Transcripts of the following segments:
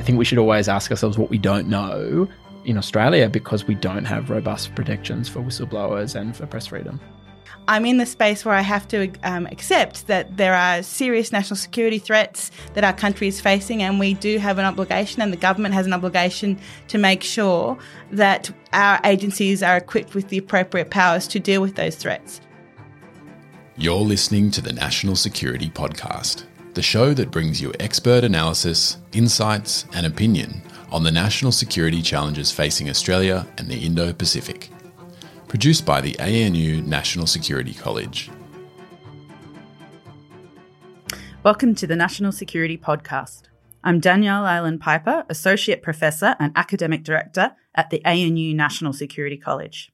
I think we should always ask ourselves what we don't know in Australia because we don't have robust protections for whistleblowers and for press freedom. I'm in the space where I have to um, accept that there are serious national security threats that our country is facing, and we do have an obligation, and the government has an obligation to make sure that our agencies are equipped with the appropriate powers to deal with those threats. You're listening to the National Security Podcast, the show that brings you expert analysis, insights, and opinion on the national security challenges facing Australia and the Indo Pacific produced by the ANU National Security College. Welcome to the National Security Podcast. I'm Danielle Ireland-Piper, Associate Professor and Academic Director at the ANU National Security College.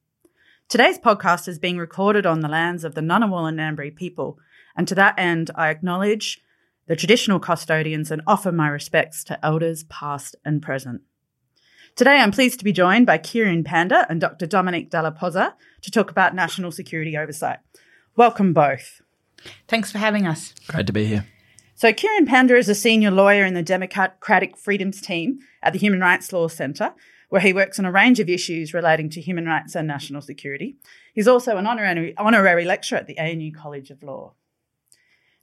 Today's podcast is being recorded on the lands of the Ngunnawal and Ngambri people, and to that end, I acknowledge the traditional custodians and offer my respects to elders past and present. Today, I'm pleased to be joined by Kieran Pender and Dr. Dominique Dalla Pozza to talk about national security oversight. Welcome both. Thanks for having us. Great to be here. So, Kieran Pender is a senior lawyer in the Democratic Freedoms team at the Human Rights Law Centre, where he works on a range of issues relating to human rights and national security. He's also an honorary, honorary lecturer at the ANU College of Law.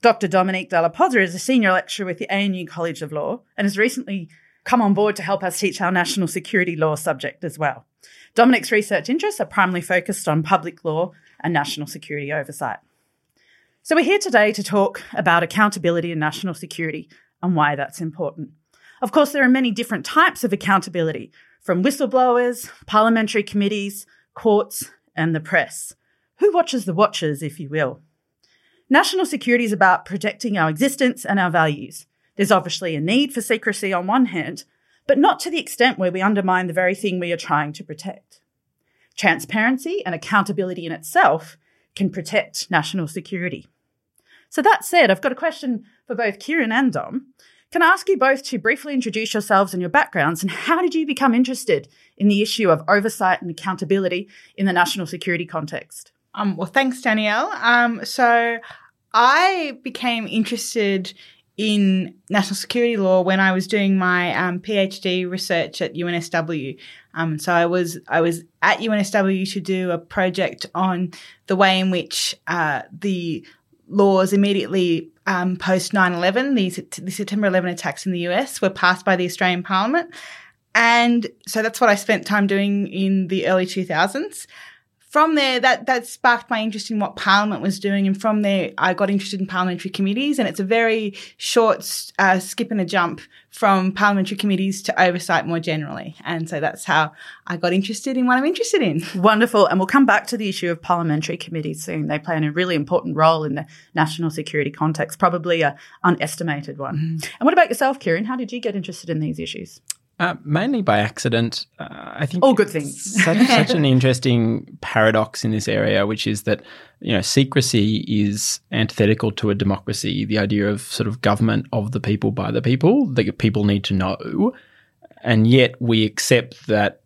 Dr. Dominique Dalla Pozza is a senior lecturer with the ANU College of Law and has recently come on board to help us teach our national security law subject as well. Dominique's research interests are primarily focused on public law and national security oversight. So we're here today to talk about accountability and national security and why that's important. Of course, there are many different types of accountability, from whistleblowers, parliamentary committees, courts, and the press. Who watches the watchers, if you will? National security is about protecting our existence and our values. There's obviously a need for secrecy on one hand, but not to the extent where we undermine the very thing we are trying to protect. Transparency and accountability in itself can protect national security. So, that said, I've got a question for both Kieran and Dom. Can I ask you both to briefly introduce yourselves and your backgrounds, and how did you become interested in the issue of oversight and accountability in the national security context? Um, well, thanks, Danielle. Um, so, I became interested in national security law when I was doing my um, PhD research at UNSW. Um, so I was I was at UNSW to do a project on the way in which uh, the laws immediately um, post 9-11, the, the September 11 attacks in the US, were passed by the Australian Parliament. And so that's what I spent time doing in the early 2000s from there, that that sparked my interest in what Parliament was doing, and from there, I got interested in parliamentary committees. And it's a very short uh, skip and a jump from parliamentary committees to oversight more generally. And so that's how I got interested in what I'm interested in. Wonderful, and we'll come back to the issue of parliamentary committees soon. They play a really important role in the national security context, probably a unestimated one. Mm. And what about yourself, Kieran? How did you get interested in these issues? Uh, mainly by accident. Uh, I think all good things. such, such an interesting paradox in this area, which is that you know secrecy is antithetical to a democracy. The idea of sort of government of the people by the people the people need to know, and yet we accept that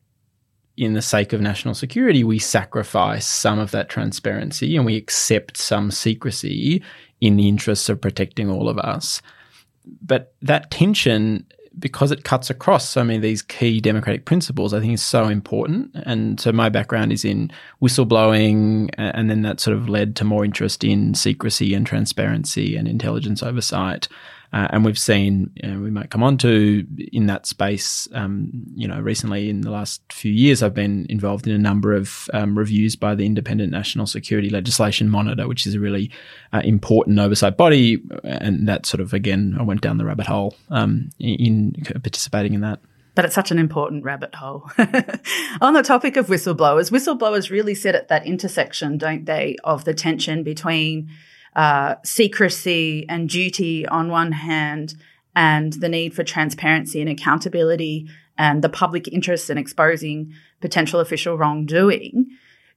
in the sake of national security, we sacrifice some of that transparency and we accept some secrecy in the interests of protecting all of us. But that tension because it cuts across so many of these key democratic principles, I think is so important. And so my background is in whistleblowing, and then that sort of led to more interest in secrecy and transparency and intelligence oversight. Uh, and we've seen, we might come on to in that space, um, you know, recently in the last few years, I've been involved in a number of um, reviews by the Independent National Security Legislation Monitor, which is a really uh, important oversight body. And that sort of, again, I went down the rabbit hole um, in participating in that. but it's such an important rabbit hole. On the topic of whistleblowers, whistleblowers really sit at that intersection, don't they, of the tension between uh, secrecy and duty on one hand and the need for transparency and accountability and the public interest in exposing potential official wrongdoing.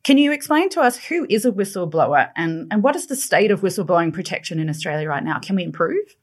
Can you explain to us who is a whistleblower and, and what is the state of whistleblowing protection in Australia right now? Can we improve?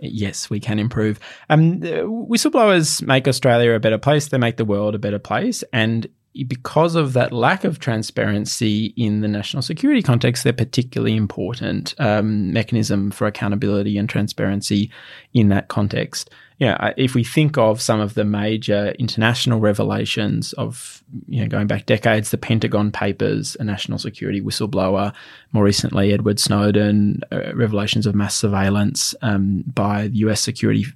Yes, we can improve. Um, whistleblowers make Australia a better place. They make the world a better place. And because of that lack of transparency in the national security context, they're particularly important um, mechanism for accountability and transparency in that context. Yeah, if we think of some of the major international revelations of you know going back decades, the Pentagon Papers, a national security whistleblower, more recently Edward Snowden, uh, revelations of mass surveillance um, by U.S. security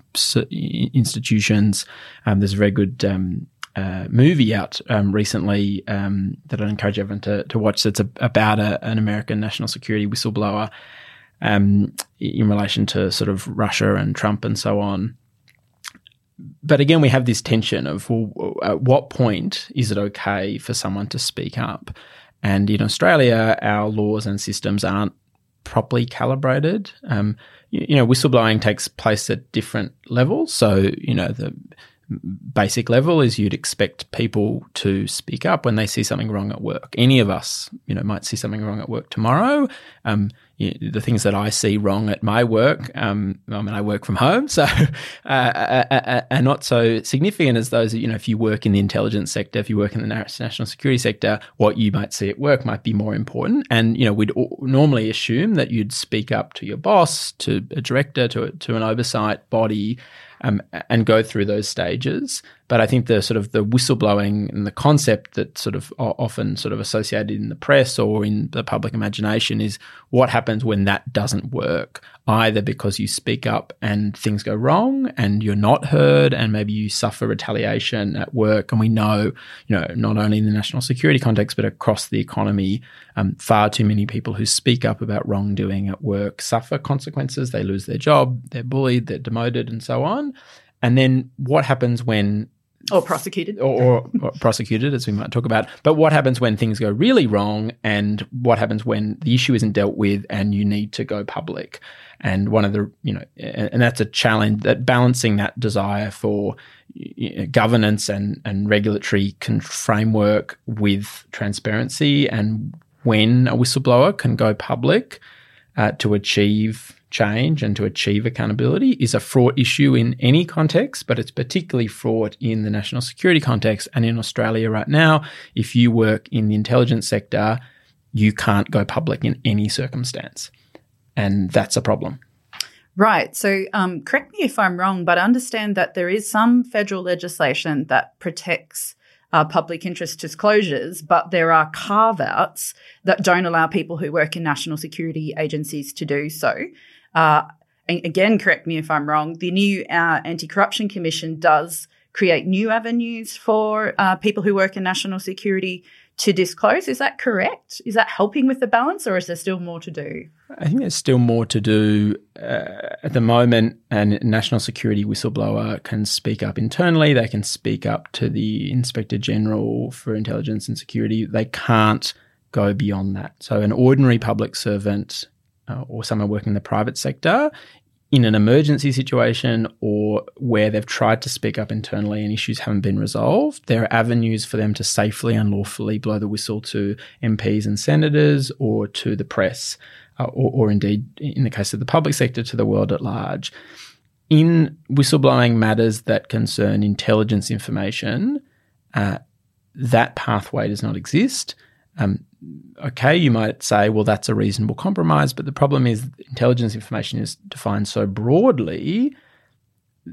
institutions. Um, there's a very good um, uh, movie out um, recently um, that I'd encourage everyone to, to watch. That's a, about a, an American national security whistleblower um, in relation to sort of Russia and Trump and so on. But again, we have this tension of well, at what point is it okay for someone to speak up? And in Australia, our laws and systems aren't properly calibrated. Um, you, you know, whistleblowing takes place at different levels. So, you know, the basic level is you'd expect people to speak up when they see something wrong at work. Any of us, you know, might see something wrong at work tomorrow. Um, you know, the things that I see wrong at my work, um, I mean, I work from home, so uh, are, uh, uh, are not so significant as those. You know, if you work in the intelligence sector, if you work in the national security sector, what you might see at work might be more important. And you know, we'd normally assume that you'd speak up to your boss, to a director, to to an oversight body um, and go through those stages. But I think the sort of the whistleblowing and the concept that sort of often sort of associated in the press or in the public imagination is what happens when that doesn't work, either because you speak up and things go wrong and you're not heard and maybe you suffer retaliation at work. And we know, you know, not only in the national security context, but across the economy, um, far too many people who speak up about wrongdoing at work suffer consequences. They lose their job, they're bullied, they're demoted, and so on. And then what happens when or prosecuted. Or, or, or, prosecuted as we might talk about. But what happens when things go really wrong and what happens when the issue isn't dealt with and you need to go public? And one of the you know and that's a challenge that balancing that desire for governance and and regulatory con- framework with transparency and when a whistleblower can go public uh, to achieve change and to achieve accountability is a fraught issue in any context, but it's particularly fraught in the national security context. And in Australia right now, if you work in the intelligence sector, you can't go public in any circumstance. And that's a problem. Right. So, um, correct me if I'm wrong, but understand that there is some federal legislation that protects uh, public interest disclosures, but there are carve outs that don't allow people who work in national security agencies to do so. Uh, again, correct me if I'm wrong, the new uh, Anti Corruption Commission does create new avenues for uh, people who work in national security to disclose. Is that correct? Is that helping with the balance, or is there still more to do? I think there's still more to do. Uh, at the moment, a national security whistleblower can speak up internally. They can speak up to the Inspector General for Intelligence and Security. They can't go beyond that. So, an ordinary public servant uh, or someone working in the private sector in an emergency situation or where they've tried to speak up internally and issues haven't been resolved, there are avenues for them to safely and lawfully blow the whistle to MPs and senators or to the press, uh, or, or indeed, in the case of the public sector, to the world at large. In whistleblowing matters that concern intelligence information, uh, that pathway does not exist. Um, okay, you might say, well, that's a reasonable compromise, but the problem is intelligence information is defined so broadly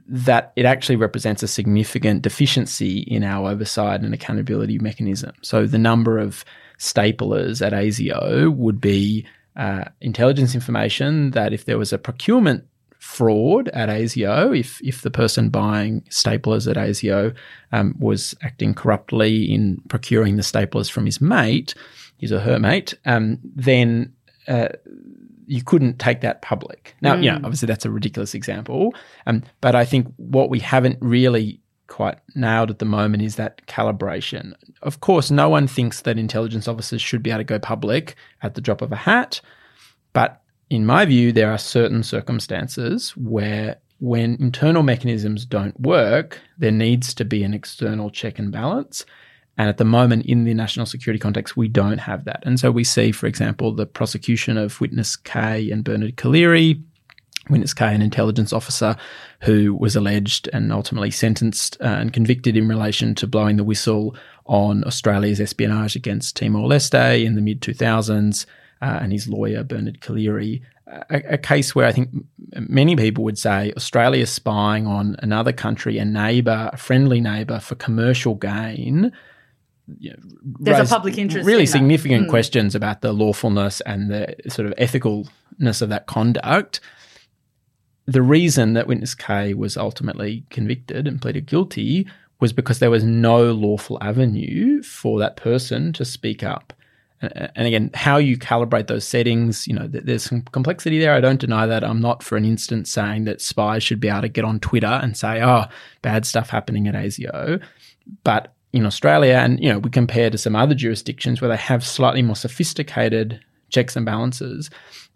that it actually represents a significant deficiency in our oversight and accountability mechanism. So the number of staplers at ASIO would be uh, intelligence information that if there was a procurement fraud at ASIO, if if the person buying staplers at ASIO um, was acting corruptly in procuring the staplers from his mate, his or her mate, um, then uh, you couldn't take that public. Now, mm. you know, mm. obviously that's a ridiculous example, um, but I think what we haven't really quite nailed at the moment is that calibration. Of course, no one thinks that intelligence officers should be able to go public at the drop of a hat, but in my view, there are certain circumstances where when internal mechanisms don't work, there needs to be an external check and balance. And at the moment, in the national security context, we don't have that. And so we see, for example, the prosecution of witness K and Bernard Collaery, witness K, an intelligence officer who was alleged and ultimately sentenced uh, and convicted in relation to blowing the whistle on Australia's espionage against Timor Leste in the mid 2000s, uh, and his lawyer, Bernard Collaery. A, a, case where I think many people would say Australia spying on another country, a neighbour, a friendly neighbour, for commercial gain you know, there's a public interest. Really significant mm. questions about the lawfulness and the sort of ethicalness of that conduct. The reason that witness K was ultimately convicted and pleaded guilty was because there was no lawful avenue for that person to speak up. And again, how you calibrate those settings, you know, there's some complexity there. I don't deny that. I'm not, for an instance, saying that spies should be able to get on Twitter and say, oh, bad stuff happening at ASIO. But in Australia, and you know, we compare to some other jurisdictions where they have slightly more sophisticated checks and balances.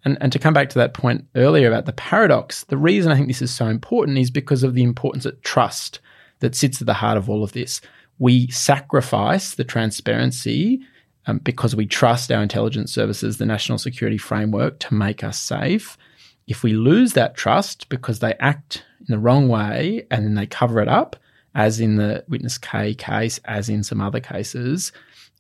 And, and to come back to that point earlier about the paradox, the reason I think this is so important is because of the importance of trust that sits at the heart of all of this. We sacrifice the transparency um, because we trust our intelligence services, the national security framework, to make us safe. If we lose that trust because they act in the wrong way and then they cover it up, as in the witness K case, as in some other cases,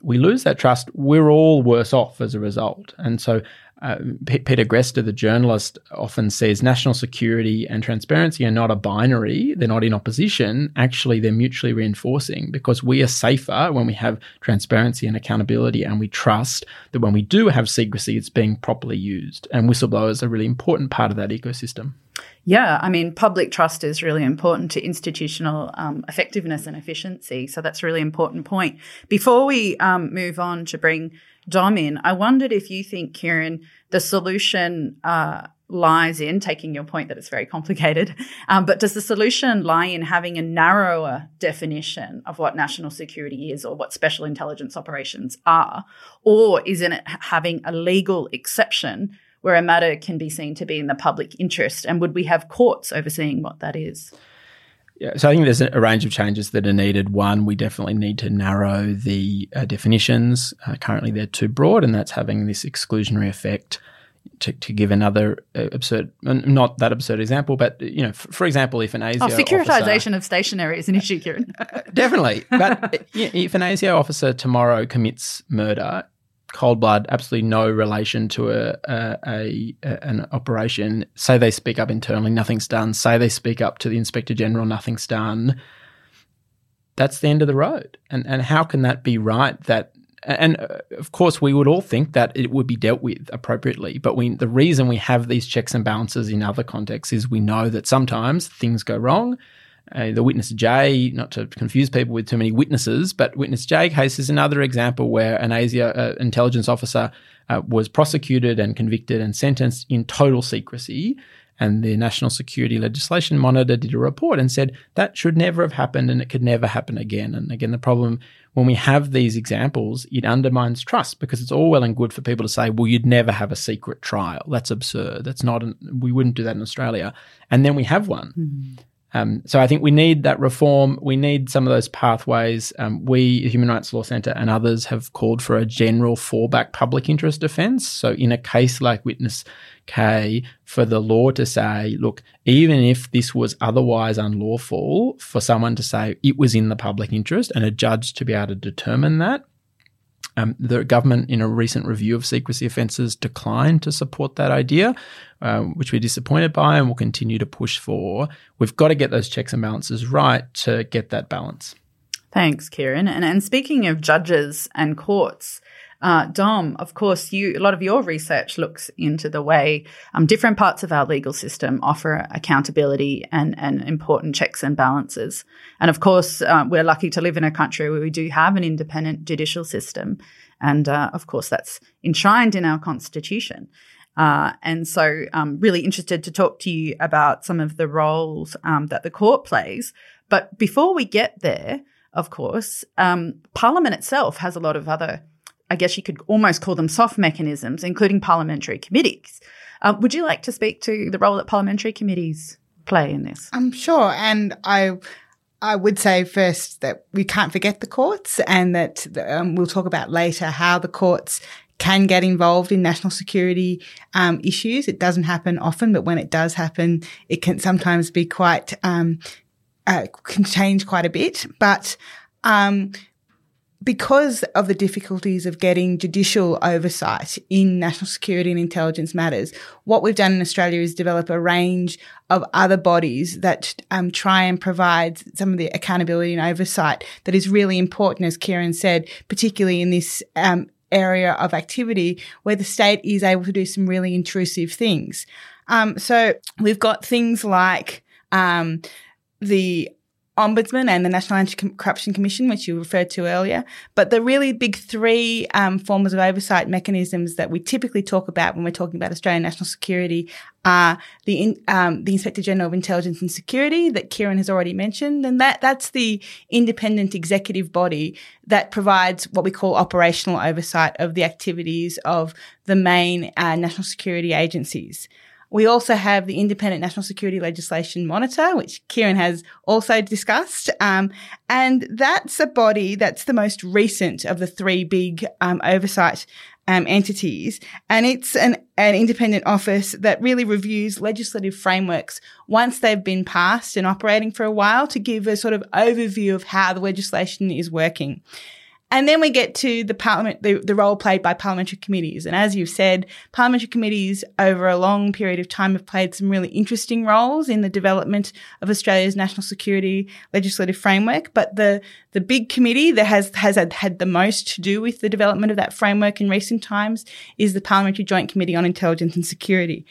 we lose that trust. We're all worse off as a result. And so uh, P- Peter Greste, the journalist, often says national security and transparency are not a binary. They're not in opposition. Actually, they're mutually reinforcing because we are safer when we have transparency and accountability and we trust that when we do have secrecy, it's being properly used. And whistleblowers are a really important part of that ecosystem. Yeah, I mean, public trust is really important to institutional um, effectiveness and efficiency. So that's a really important point. Before we um, move on to bring Dom in, I wondered if you think, Kieran, the solution uh, lies in taking your point that it's very complicated, um, but does the solution lie in having a narrower definition of what national security is or what special intelligence operations are, or is it having a legal exception? Where a matter can be seen to be in the public interest? And would we have courts overseeing what that is? Yeah, so I think there's a range of changes that are needed. One, we definitely need to narrow the uh, definitions. Uh, currently, they're too broad, and that's having this exclusionary effect. To, to give another uh, absurd, not that absurd example, but you know, f- for example, if an ASIO oh, securitization officer, of stationery is an issue, Kieran. definitely, but if an ASIO officer tomorrow commits murder, cold blood, absolutely no relation to a, a, a, an operation. Say they speak up internally, nothing's done. Say they speak up to the inspector general, nothing's done. That's the end of the road. And and how can that be right? That and uh, of course we would all think that it would be dealt with appropriately, but we the reason we have these checks and balances in other contexts is we know that sometimes things go wrong uh, the witness J, not to confuse people with too many witnesses, but witness J case is another example where an ASIO uh, intelligence officer uh, was prosecuted and convicted and sentenced in total secrecy. And the National Security Legislation Monitor did a report and said that should never have happened and it could never happen again. And again, the problem when we have these examples, it undermines trust because it's all well and good for people to say, well, you'd never have a secret trial. That's absurd. That's not, an, we wouldn't do that in Australia. And then we have one. Mm-hmm. Um, so I think we need that reform. We need some of those pathways. Um, we, the Human Rights Law Centre, and others have called for a general fallback public interest defence. So in a case like Witness K, for the law to say, look, even if this was otherwise unlawful, for someone to say it was in the public interest and a judge to be able to determine that, um, the government, in a recent review of secrecy offences, declined to support that idea, uh, which we're disappointed by and will continue to push for. We've got to get those checks and balances right to get that balance. Thanks, Kieran. And, and speaking of judges and courts, uh, Dom, of course, you a lot of your research looks into the way um, different parts of our legal system offer accountability and, and important checks and balances. And of course, uh, we're lucky to live in a country where we do have an independent judicial system. And uh, of course, that's enshrined in our constitution. Uh, and so, I'm um, really interested to talk to you about some of the roles um, that the court plays, But before we get there, of course, um, Parliament itself has a lot of other, I guess you could almost call them soft mechanisms, including parliamentary committees. Uh, would you like to speak to the role that parliamentary committees play in this? I'm sure, and I. I would say first that we can't forget the courts and that um, we'll talk about later how the courts can get involved in national security um, issues. It doesn't happen often, but when it does happen, it can sometimes be quite um, uh, can change quite a bit. But um, because of the difficulties of getting judicial oversight in national security and intelligence matters, what we've done in Australia is develop a range of other bodies that um, try and provide some of the accountability and oversight that is really important, as Kieran said, particularly in this um, area of activity where the state is able to do some really intrusive things. Um, so we've got things like um, the Ombudsman and the National Anti-Corruption Commission, which you referred to earlier. But the really big three um, forms of oversight mechanisms that we typically talk about when we're talking about Australian national security are the in, um, the Inspector General of Intelligence and Security that Kieran has already mentioned, and that that's the independent executive body that provides what we call operational oversight of the activities of the main uh, national security agencies. We also have the Independent National Security Legislation Monitor, which Kieran has also discussed. Um, and that's a body that's the most recent of the three big um, oversight um, entities. And it's an, an independent office that really reviews legislative frameworks once they've been passed and operating for a while to give a sort of overview of how the legislation is working. And then we get to the parliament, the, the role played by parliamentary committees. And as you've said, parliamentary committees over a long period of time have played some really interesting roles in the development of Australia's national security legislative framework. But the, the big committee that has, has had, the most to do with the development of that framework in recent times is the Parliamentary Joint Committee on Intelligence and Security.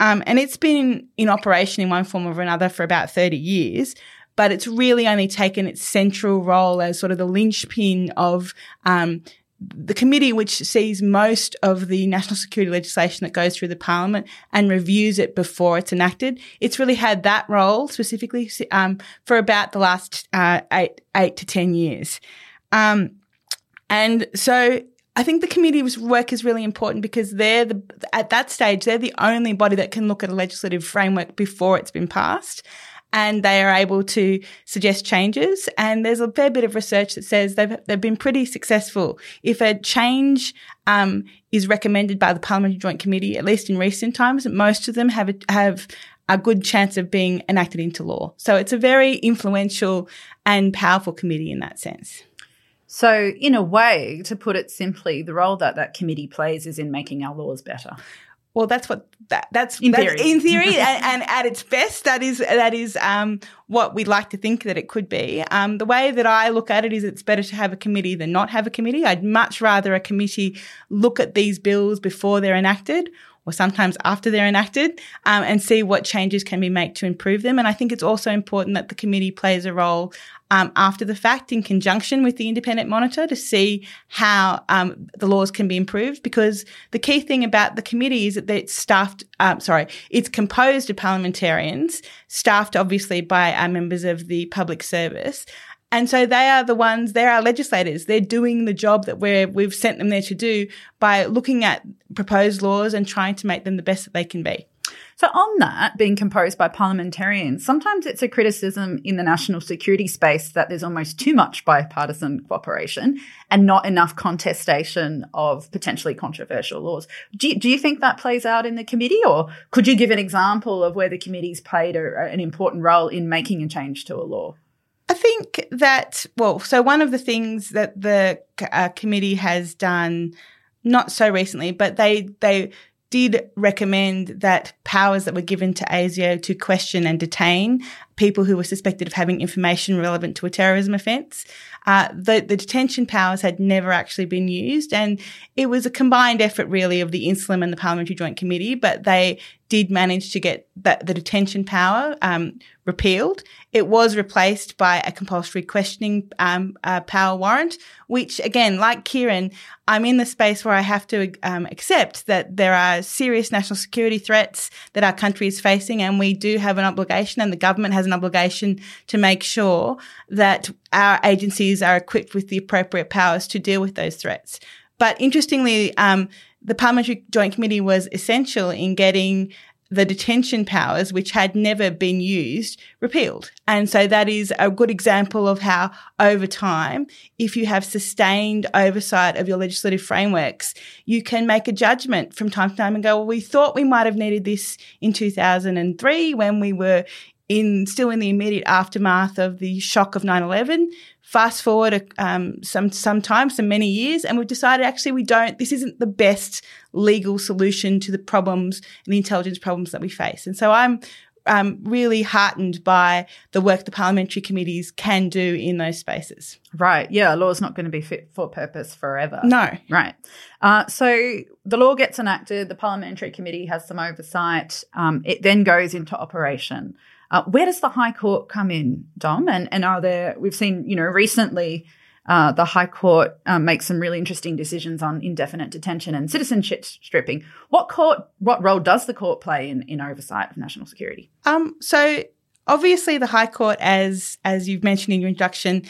Um, and it's been in operation in one form or another for about 30 years but it's really only taken its central role as sort of the linchpin of um, the committee, which sees most of the national security legislation that goes through the parliament and reviews it before it's enacted. It's really had that role specifically um, for about the last uh, eight eight to ten years, um, and so I think the committee's work is really important because they're the at that stage they're the only body that can look at a legislative framework before it's been passed and they are able to suggest changes. And there's a fair bit of research that says they've they've been pretty successful. If a change um, is recommended by the Parliamentary Joint Committee, at least in recent times, most of them have a, have a good chance of being enacted into law. So it's a very influential and powerful committee in that sense. So, in a way, to put it simply, the role that that committee plays is in making our laws better. Well, that's what that, that's in that's, theory. In theory, and, and, at its best, that is that is um, what we'd like to think that it could be. Um, the way that I look at it is, it's better to have a committee than not have a committee. I'd much rather a committee look at these bills before they're enacted, or sometimes after they're enacted, um, and see what changes can be made to improve them. And I think it's also important that the committee plays a role um, after the fact in conjunction with the independent monitor to see how um, the laws can be improved. Because the key thing about the committee is that it's staffed, um, sorry, it's composed of parliamentarians, staffed obviously by members of the public service. And so they are the ones, they're our legislators. They're doing the job that we're, we've sent them there to do by looking at proposed laws and trying to make them the best that they can be. So, on that, being composed by parliamentarians, sometimes it's a criticism in the national security space that there's almost too much bipartisan cooperation and not enough contestation of potentially controversial laws. Do you, do you think that plays out in the committee, or could you give an example of where the committee's played a, an important role in making a change to a law? I think that, well, so one of the things that the uh, committee has done, not so recently, but they, they, did recommend that powers that were given to ASIO to question and detain people who were suspected of having information relevant to a terrorism offence. Uh, the, the detention powers had never actually been used, and it was a combined effort, really, of the INSLM and the Parliamentary Joint Committee. But they did manage to get that the detention power um, repealed. It was replaced by a compulsory questioning um, uh, power warrant, which, again, like Kieran, I'm in the space where I have to um, accept that there are serious national security threats that our country is facing, and we do have an obligation, and the government has has an obligation to make sure that our agencies are equipped with the appropriate powers to deal with those threats. But interestingly, um, the Parliamentary Joint Committee was essential in getting the detention powers, which had never been used, repealed. And so that is a good example of how over time, if you have sustained oversight of your legislative frameworks, you can make a judgment from time to time and go, well, we thought we might have needed this in 2003 when we were in still in the immediate aftermath of the shock of 9-11 fast forward um, some some time some many years and we've decided actually we don't this isn't the best legal solution to the problems and the intelligence problems that we face and so i'm um, really heartened by the work the parliamentary committees can do in those spaces. Right. Yeah. Law's not going to be fit for purpose forever. No. Right. Uh, so the law gets enacted, the parliamentary committee has some oversight, um, it then goes into operation. Uh, where does the High Court come in, Dom? And and are there? We've seen, you know, recently. Uh, the High Court um, makes some really interesting decisions on indefinite detention and citizenship stripping. What court? What role does the court play in, in oversight of national security? Um, so obviously, the High Court, as as you've mentioned in your introduction,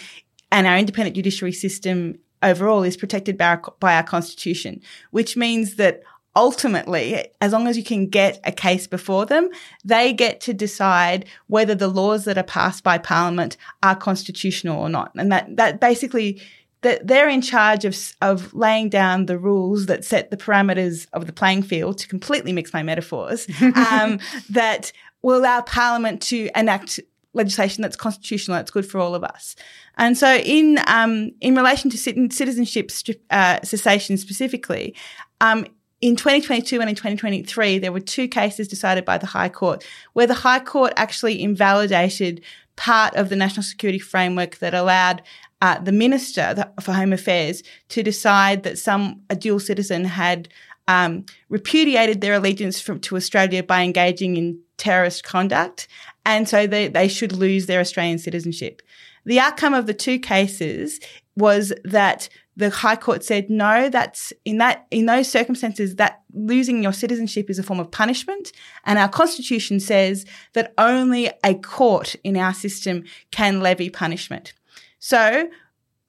and our independent judiciary system overall is protected by our, by our constitution, which means that ultimately, as long as you can get a case before them, they get to decide whether the laws that are passed by Parliament are constitutional or not. And that, that basically, that they're in charge of, of laying down the rules that set the parameters of the playing field, to completely mix my metaphors, um, that will allow Parliament to enact legislation that's constitutional, that's good for all of us. And so, in um, in relation to citizenship uh, cessation specifically, um, in 2022 and in 2023, there were two cases decided by the High Court where the High Court actually invalidated part of the national security framework that allowed uh, the Minister for Home Affairs to decide that some a dual citizen had um, repudiated their allegiance from, to Australia by engaging in terrorist conduct, and so they, they should lose their Australian citizenship. The outcome of the two cases was that the High Court said no, that's in that in those circumstances that losing your citizenship is a form of punishment, and our constitution says that only a court in our system can levy punishment. So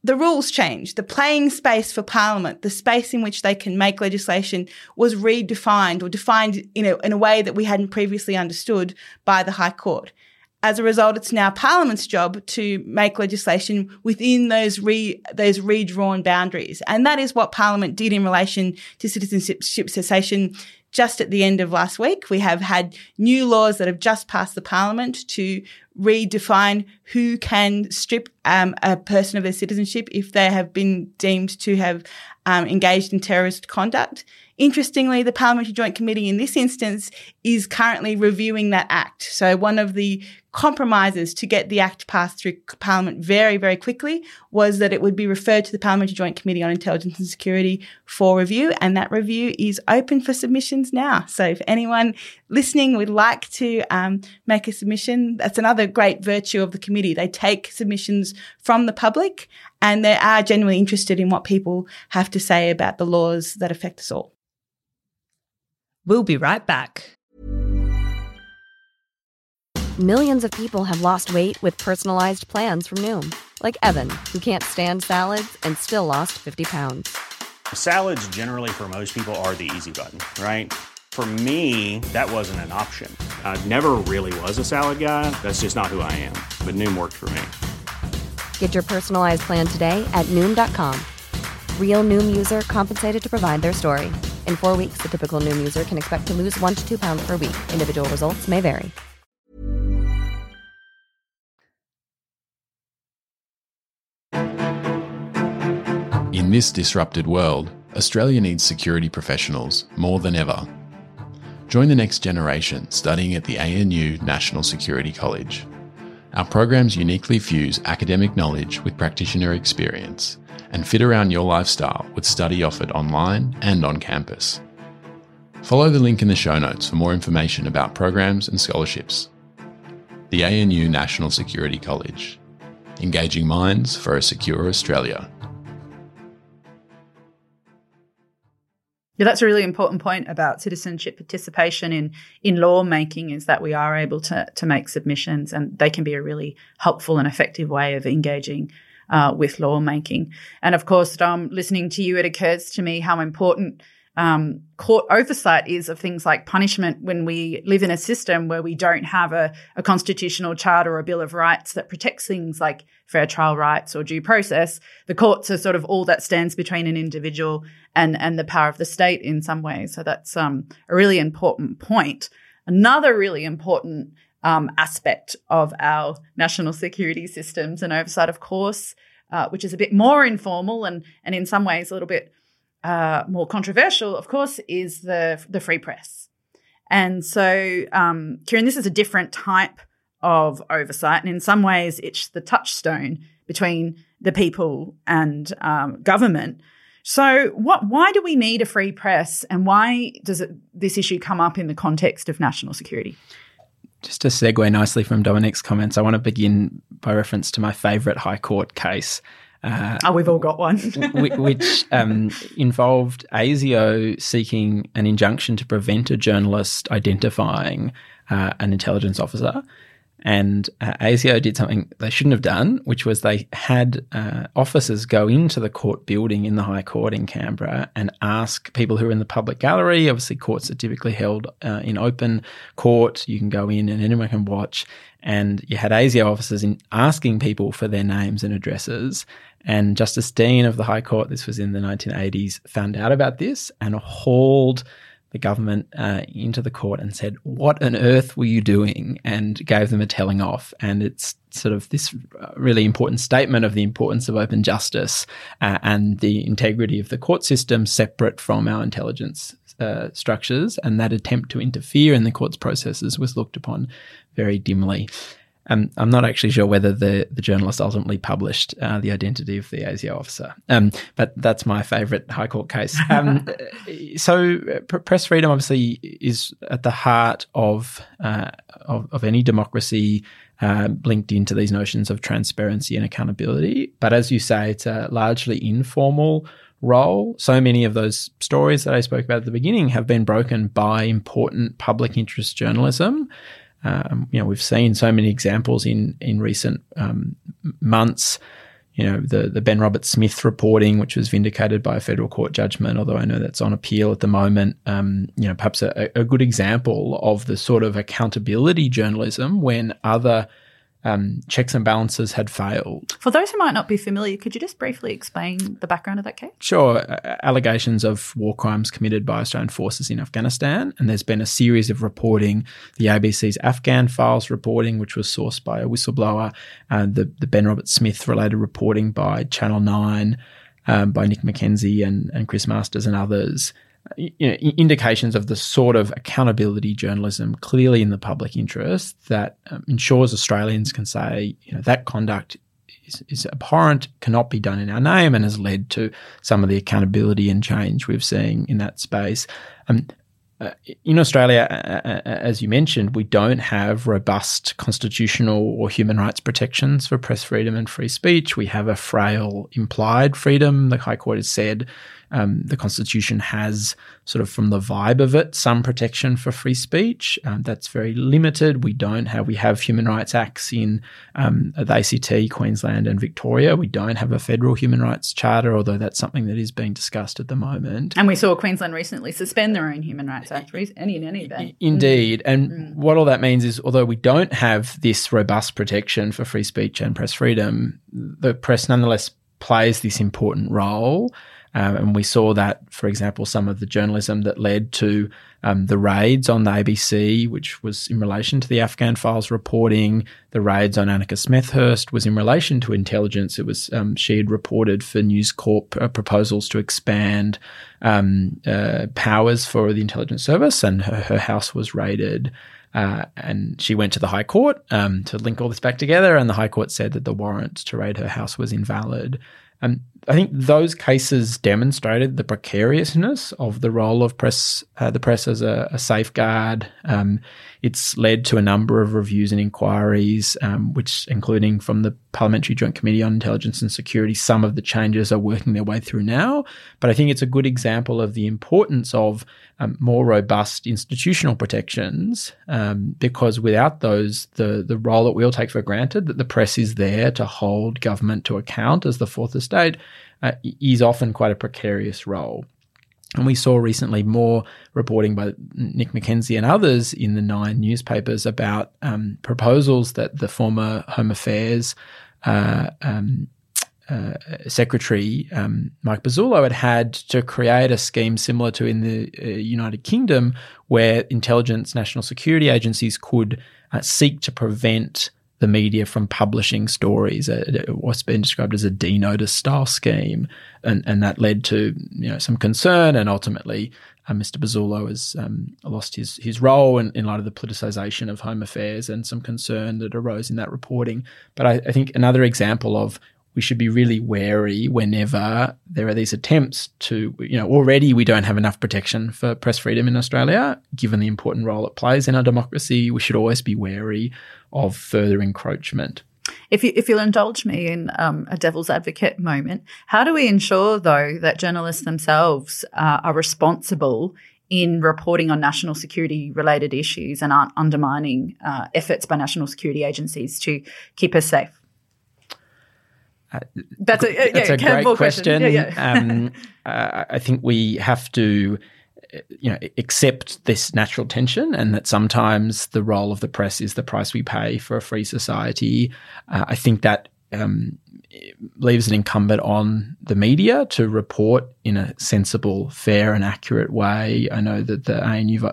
the rules changed. The playing space for Parliament, the space in which they can make legislation, was redefined or defined in a, in a way that we hadn't previously understood by the High Court. As a result, it's now Parliament's job to make legislation within those re, those redrawn boundaries. And that is what Parliament did in relation to citizenship cessation just at the end of last week. We have had new laws that have just passed the Parliament to redefine who can strip um, a person of their citizenship if they have been deemed to have um, engaged in terrorist conduct. Interestingly, the Parliamentary Joint Committee in this instance is currently reviewing that act. So one of the compromises to get the act passed through Parliament very, very quickly was that it would be referred to the Parliamentary Joint Committee on Intelligence and Security for review, and that review is open for submissions now. So if anyone listening would like to um, make a submission, that's another great virtue of the committee. They take submissions from the public and they are genuinely interested in what people have to say about the laws that affect us all. We'll be right back. Millions of people have lost weight with personalized plans from Noom, like Evan, who can't stand salads and still lost 50 pounds. Salads, generally, for most people, are the easy button, right? For me, that wasn't an option. I never really was a salad guy. That's just not who I am. But Noom worked for me. Get your personalized plan today at Noom.com. Real Noom user compensated to provide their story. In four weeks, the typical Noom user can expect to lose one to two pounds per week. Individual results may vary. In this disrupted world, Australia needs security professionals more than ever. Join the next generation studying at the ANU National Security College. Our programs uniquely fuse academic knowledge with practitioner experience and fit around your lifestyle with study offered online and on campus. Follow the link in the show notes for more information about programs and scholarships. The ANU National Security College. Engaging minds for a secure Australia. Yeah, that's a really important point about citizenship participation in in lawmaking is that we are able to to make submissions and they can be a really helpful and effective way of engaging uh, with lawmaking. And of course, um, listening to you, it occurs to me how important um, court oversight is of things like punishment when we live in a system where we don't have a, a, constitutional charter or a bill of rights that protects things like fair trial rights or due process. The courts are sort of all that stands between an individual and and the power of the state in some ways. So that's um, a really important point. Another really important um, aspect of our national security systems and oversight, of course, uh, which is a bit more informal and and in some ways a little bit uh, more controversial, of course, is the the free press. And so, um, Kieran, this is a different type of oversight, and in some ways, it's the touchstone between the people and um, government. So, what? Why do we need a free press, and why does it, this issue come up in the context of national security? Just to segue nicely from Dominique's comments, I want to begin by reference to my favourite High Court case, uh, oh, we've all got one. which um, involved ASIO seeking an injunction to prevent a journalist identifying uh, an intelligence officer. And uh, ASIO did something they shouldn't have done, which was they had uh, officers go into the court building in the High Court in Canberra and ask people who are in the public gallery. Obviously, courts are typically held uh, in open court. You can go in and anyone can watch. And you had ASIO officers in asking people for their names and addresses. And Justice Deane of the High Court, this was in the 1980s, found out about this and hauled the government uh, into the court and said, What on earth were you doing? and gave them a telling off. And it's sort of this uh, really important statement of the importance of open justice uh, and the integrity of the court system separate from our intelligence uh, structures. And that attempt to interfere in the court's processes was looked upon very dimly. Um, I'm not actually sure whether the, the journalist ultimately published uh, the identity of the ASIO officer, um, but that's my favourite High Court case. Um, so, uh, press freedom obviously is at the heart of uh, of, of, any democracy. Uh, linked into these notions of transparency and accountability. But as you say, it's a largely informal role. So many of those stories that I spoke about at the beginning have been broken by important public interest journalism. Um, you know, we've seen so many examples in in recent um, months. You know, the the Ben Roberts-Smith reporting, which was vindicated by a federal court judgment, although I know that's on appeal at the moment. Um, you know, perhaps a, a good example of the sort of accountability journalism when other um, checks and balances had failed. For those who might not be familiar, could you just briefly explain the background of that case? Sure. Uh, allegations of war crimes committed by Australian forces in Afghanistan. And there's been a series of reporting the ABC's Afghan files reporting, which was sourced by a whistleblower, and the, the Ben Roberts-Smith related reporting by Channel 9. Um, by Nick McKenzie and, and Chris Masters and others you know, indications of the sort of accountability journalism clearly in the public interest that um, ensures Australians can say, you know, that conduct is, is, abhorrent, cannot be done in our name, and has led to some of the accountability and change we've seen in that space. Um, uh, in Australia, uh, as you mentioned, we don't have robust constitutional or human rights protections for press freedom and free speech. We have a frail implied freedom. The High Court has said um, the Constitution has, sort of from the vibe of it, some protection for free speech. Um, that's very limited. We don't have, we have human rights acts in um, the ACT, Queensland, and Victoria. We don't have a federal human rights charter, although that's something that is being discussed at the moment. And we saw Queensland recently suspend their own human rights act, any in any event. Indeed. And mm. what all that means is, although we don't have this robust protection for free speech and press freedom, the press nonetheless plays this important role. Um, and we saw that, for example, some of the journalism that led to um, the raids on the ABC, which was in relation to the Afghan files reporting, the raids on Annika Smethurst was in relation to intelligence. It was um, she had reported for News Corp uh, proposals to expand um, uh, powers for the intelligence service, and her, her house was raided. Uh, and she went to the High Court um, to link all this back together, and the High Court said that the warrant to raid her house was invalid. Um, I think those cases demonstrated the precariousness of the role of press, uh, the press as a, a safeguard. Um, it's led to a number of reviews and inquiries, um, which including from the Parliamentary Joint Committee on Intelligence and Security, some of the changes are working their way through now. But I think it's a good example of the importance of um, more robust institutional protections, um, because without those, the the role that we all take for granted that the press is there to hold government to account as the fourth estate uh, is often quite a precarious role. And we saw recently more reporting by Nick McKenzie and others in the Nine newspapers about um, proposals that the former Home Affairs uh, um, uh, Secretary um, Mike Pezzullo had had to create a scheme similar to in the uh, United Kingdom, where intelligence national security agencies could uh, seek to prevent the media from publishing stories. What's been described as a D-notice style scheme, and and that led to you know some concern, and ultimately uh, Mr. Pezzullo has um, lost his his role in, in light of the politicisation of Home Affairs and some concern that arose in that reporting. But I, I think another example of we should be really wary whenever there are these attempts to, you know, already we don't have enough protection for press freedom in Australia, given the important role it plays in our democracy. We should always be wary of further encroachment. If, you, if you'll indulge me in um, a devil's advocate moment, how do we ensure, though, that journalists themselves uh, are responsible in reporting on national security related issues and aren't undermining uh, efforts by national security agencies to keep us safe? Uh, that's a, yeah, that's a great question. question. Yeah, yeah. um, uh, I think we have to, you know, accept this natural tension, and that sometimes the role of the press is the price we pay for a free society. Uh, I think that um, leaves it incumbent on the media to report in a sensible, fair, and accurate way. I know that the ANU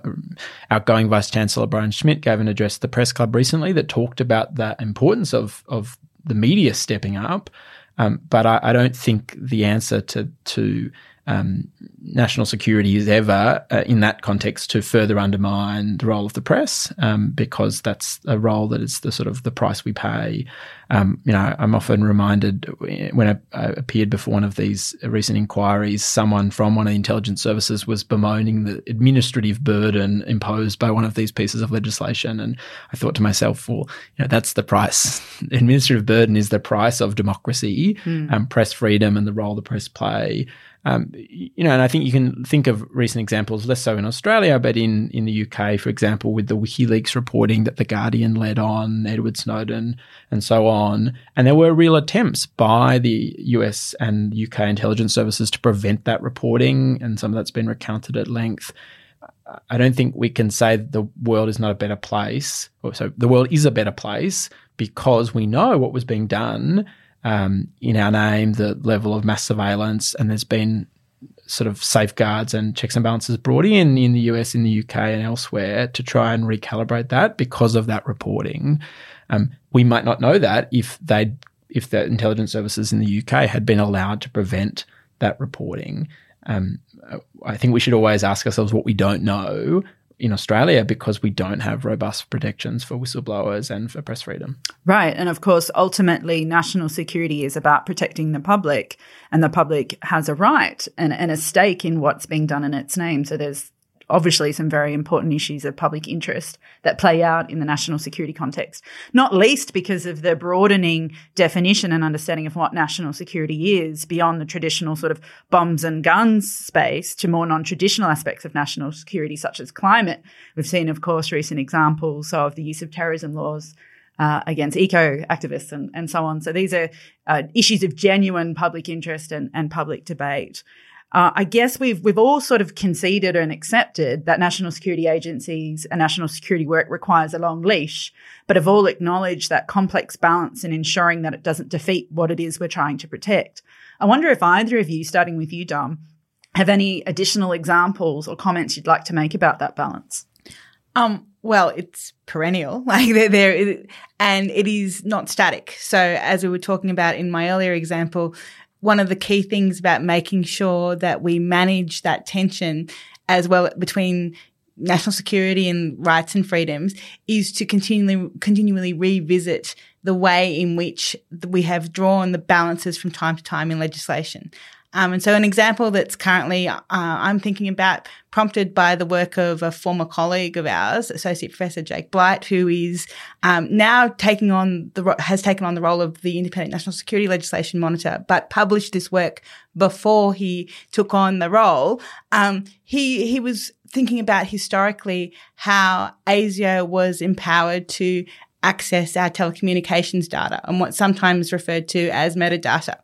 outgoing Vice Chancellor Brian Schmidt gave an address to the press club recently that talked about the importance of of the media stepping up. Um, but I, I, don't think the answer to to um, national security is ever, uh, in that context, to further undermine the role of the press, um, because that's a role that is the sort of the price we pay. Um, you know, I'm often reminded when I, I, appeared before one of these recent inquiries, someone from one of the intelligence services was bemoaning the administrative burden imposed by one of these pieces of legislation, and I thought to myself, well, you know, that's the price. administrative burden is the price of democracy, mm. press freedom, and the role the press play. Um, you know, and I think you can think of recent examples, less so in Australia, but in, in the UK, for example, with the WikiLeaks reporting that The Guardian led on, Edward Snowden, and so on. And there were real attempts by the US and UK intelligence services to prevent that reporting, and some of that's been recounted at length. I don't think we can say the world is not a better place. So the world is a better place because we know what was being done um, in our name, the level of mass surveillance, and there's been sort of safeguards and checks and balances brought in in the US, in the UK, and elsewhere to try and recalibrate that because of that reporting. Um, we might not know that if they if the intelligence services in the UK had been allowed to prevent that reporting. Um, I think we should always ask ourselves what we don't know in Australia because we don't have robust protections for whistleblowers and for press freedom. Right. And of course, ultimately, national security is about protecting the public, and the public has a right and, and a stake in what's being done in its name. So there's obviously some very important issues of public interest that play out in the national security context, not least because of the broadening definition and understanding of what national security is beyond the traditional sort of bombs and guns space to more non traditional aspects of national security, such as climate. We've seen, of course, recent examples of the use of terrorism laws. Uh, against eco activists and, and so on. So these are uh, issues of genuine public interest and, and public debate. Uh, I guess we've we've all sort of conceded and accepted that national security agencies and national security work requires a long leash, but have all acknowledged that complex balance in ensuring that it doesn't defeat what it is we're trying to protect. I wonder if either of you, starting with you, Dom, have any additional examples or comments you'd like to make about that balance? Um, well, it's perennial, like there, and it is not static. So, as we were talking about in my earlier example, one of the key things about making sure that we manage that tension as well between national security and rights and freedoms is to continually continually revisit the way in which we have drawn the balances from time to time in legislation. Um, and so, an example that's currently uh, I'm thinking about, prompted by the work of a former colleague of ours, Associate Professor Jake Blight, who is um, now taking on the has taken on the role of the Independent National Security Legislation Monitor, but published this work before he took on the role. Um, he he was thinking about historically how ASIO was empowered to access our telecommunications data and what's sometimes referred to as metadata.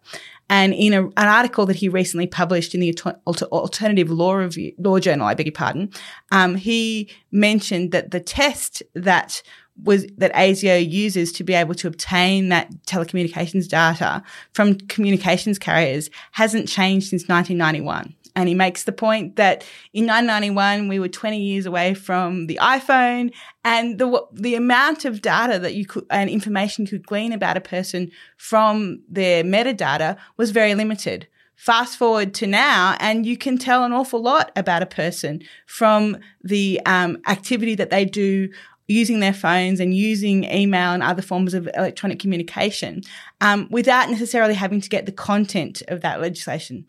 And in a, an article that he recently published in the Alternative Law Review, Law Journal, I beg your pardon, um, he mentioned that the test that was that ASIO uses to be able to obtain that telecommunications data from communications carriers hasn't changed since 1991. And he makes the point that in 1991, we were 20 years away from the iPhone and the, the amount of data that you could, and information you could glean about a person from their metadata was very limited. Fast forward to now, and you can tell an awful lot about a person from the um, activity that they do using their phones and using email and other forms of electronic communication um, without necessarily having to get the content of that legislation.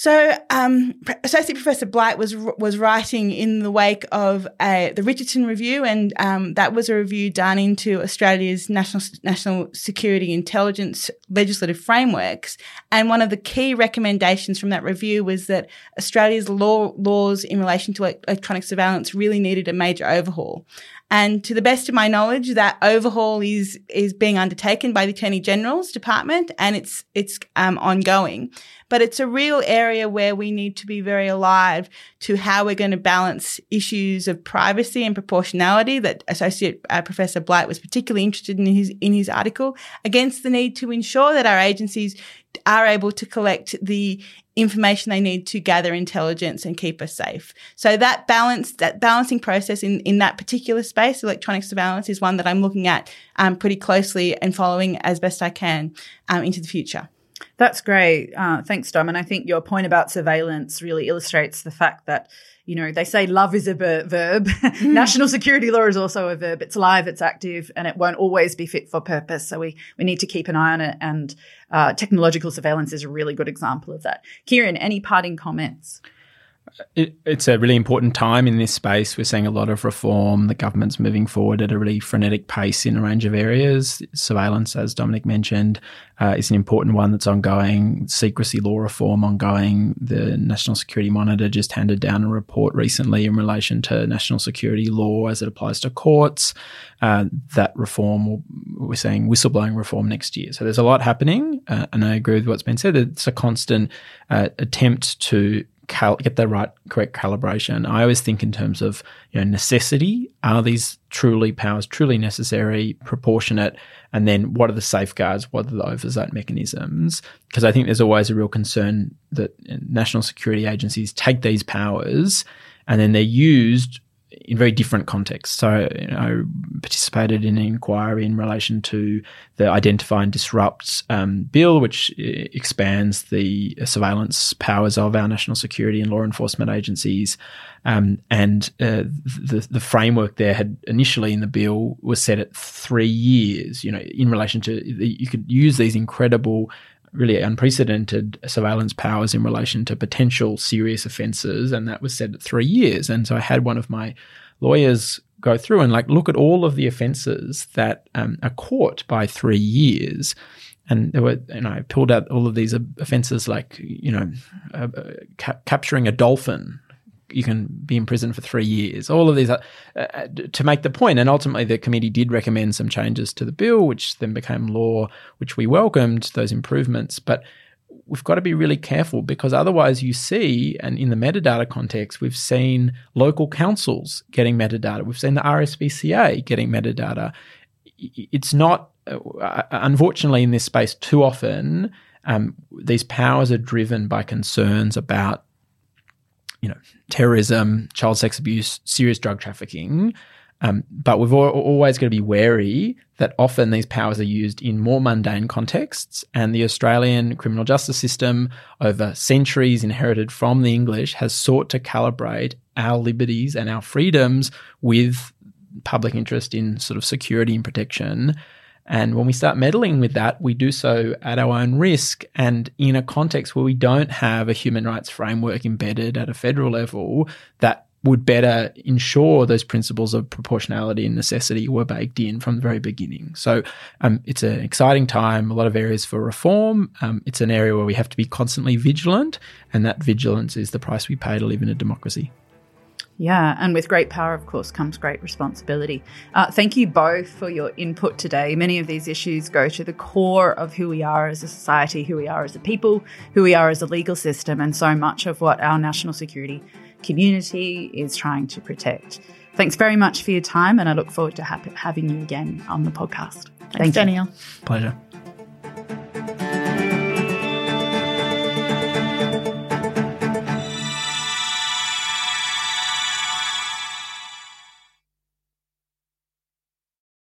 So, um, Associate Professor Blight was was writing in the wake of a, the Richardson Review, and um, that was a review done into Australia's national national security intelligence legislative frameworks. And one of the key recommendations from that review was that Australia's law laws in relation to electronic surveillance really needed a major overhaul. And to the best of my knowledge, that overhaul is is being undertaken by the Attorney General's Department, and it's it's um, ongoing. But it's a real area where we need to be very alive to how we're going to balance issues of privacy and proportionality that Associate uh, Professor Blight was particularly interested in his in his article against the need to ensure that our agencies are able to collect the information they need to gather intelligence and keep us safe. So that balance, that balancing process in, in that particular space, electronic surveillance is one that I'm looking at um, pretty closely and following as best I can um, into the future. That's great. Uh, thanks, Dom. And I think your point about surveillance really illustrates the fact that you know, they say love is a verb. Mm. National security law is also a verb. It's live, it's active, and it won't always be fit for purpose. So we, we need to keep an eye on it. And uh, technological surveillance is a really good example of that. Kieran, any parting comments? It, it's a really important time in this space. We're seeing a lot of reform. The government's moving forward at a really frenetic pace in a range of areas. Surveillance, as Dominique mentioned, uh, is an important one that's ongoing. Secrecy law reform ongoing. The National Security Monitor just handed down a report recently in relation to national security law as it applies to courts. Uh, that reform, we're saying whistleblowing reform next year. So there's a lot happening, uh, and I agree with what's been said. It's a constant uh, attempt to cal- get the right correct calibration. I always think in terms of you know necessity. Are these truly powers truly necessary, proportionate, and then what are the safeguards? What are the oversight mechanisms? Because I think there's always a real concern that uh, national security agencies take these powers and then they're used in very different contexts. So, you know, I participated in an inquiry in relation to the Identify and Disrupt um, bill, which uh, expands the surveillance powers of our national security and law enforcement agencies. Um, and uh, the the framework there had initially in the bill was set at three years. You know, in relation to you could use these incredible really unprecedented surveillance powers in relation to potential serious offences, and that was set at three years. And so I had one of my lawyers go through and like look at all of the offences that um, are caught by three years. And there were, know, I pulled out all of these offences like, you know, uh, uh, ca- capturing a dolphin you can be in prison for three years. All of these are, uh, uh to make the point, and ultimately the committee did recommend some changes to the bill, which then became law, which we welcomed those improvements. But we've got to be really careful because otherwise you see, and in the metadata context, we've seen local councils getting metadata. We've seen the RSPCA getting metadata. It's not, uh, unfortunately, in this space, too often. Um, these powers are driven by concerns about you know, terrorism, child sex abuse, serious drug trafficking. Um, but we've always got to be wary that often these powers are used in more mundane contexts. And the Australian criminal justice system, over centuries inherited from the English, has sought to calibrate our liberties and our freedoms with public interest in sort of security and protection. And when we start meddling with that, we do so at our own risk and in a context where we don't have a human rights framework embedded at a federal level that would better ensure those principles of proportionality and necessity were baked in from the very beginning. So um, it's an exciting time, a lot of areas for reform. Um, it's an area where we have to be constantly vigilant, and that vigilance is the price we pay to live in a democracy. Yeah, and with great power, of course, comes great responsibility. Uh, thank you both for your input today. Many of these issues go to the core of who we are as a society, who we are as a people, who we are as a legal system, and so much of what our national security community is trying to protect. Thanks very much for your time, and I look forward to ha- having you again on the podcast. Thanks, Danielle. Pleasure.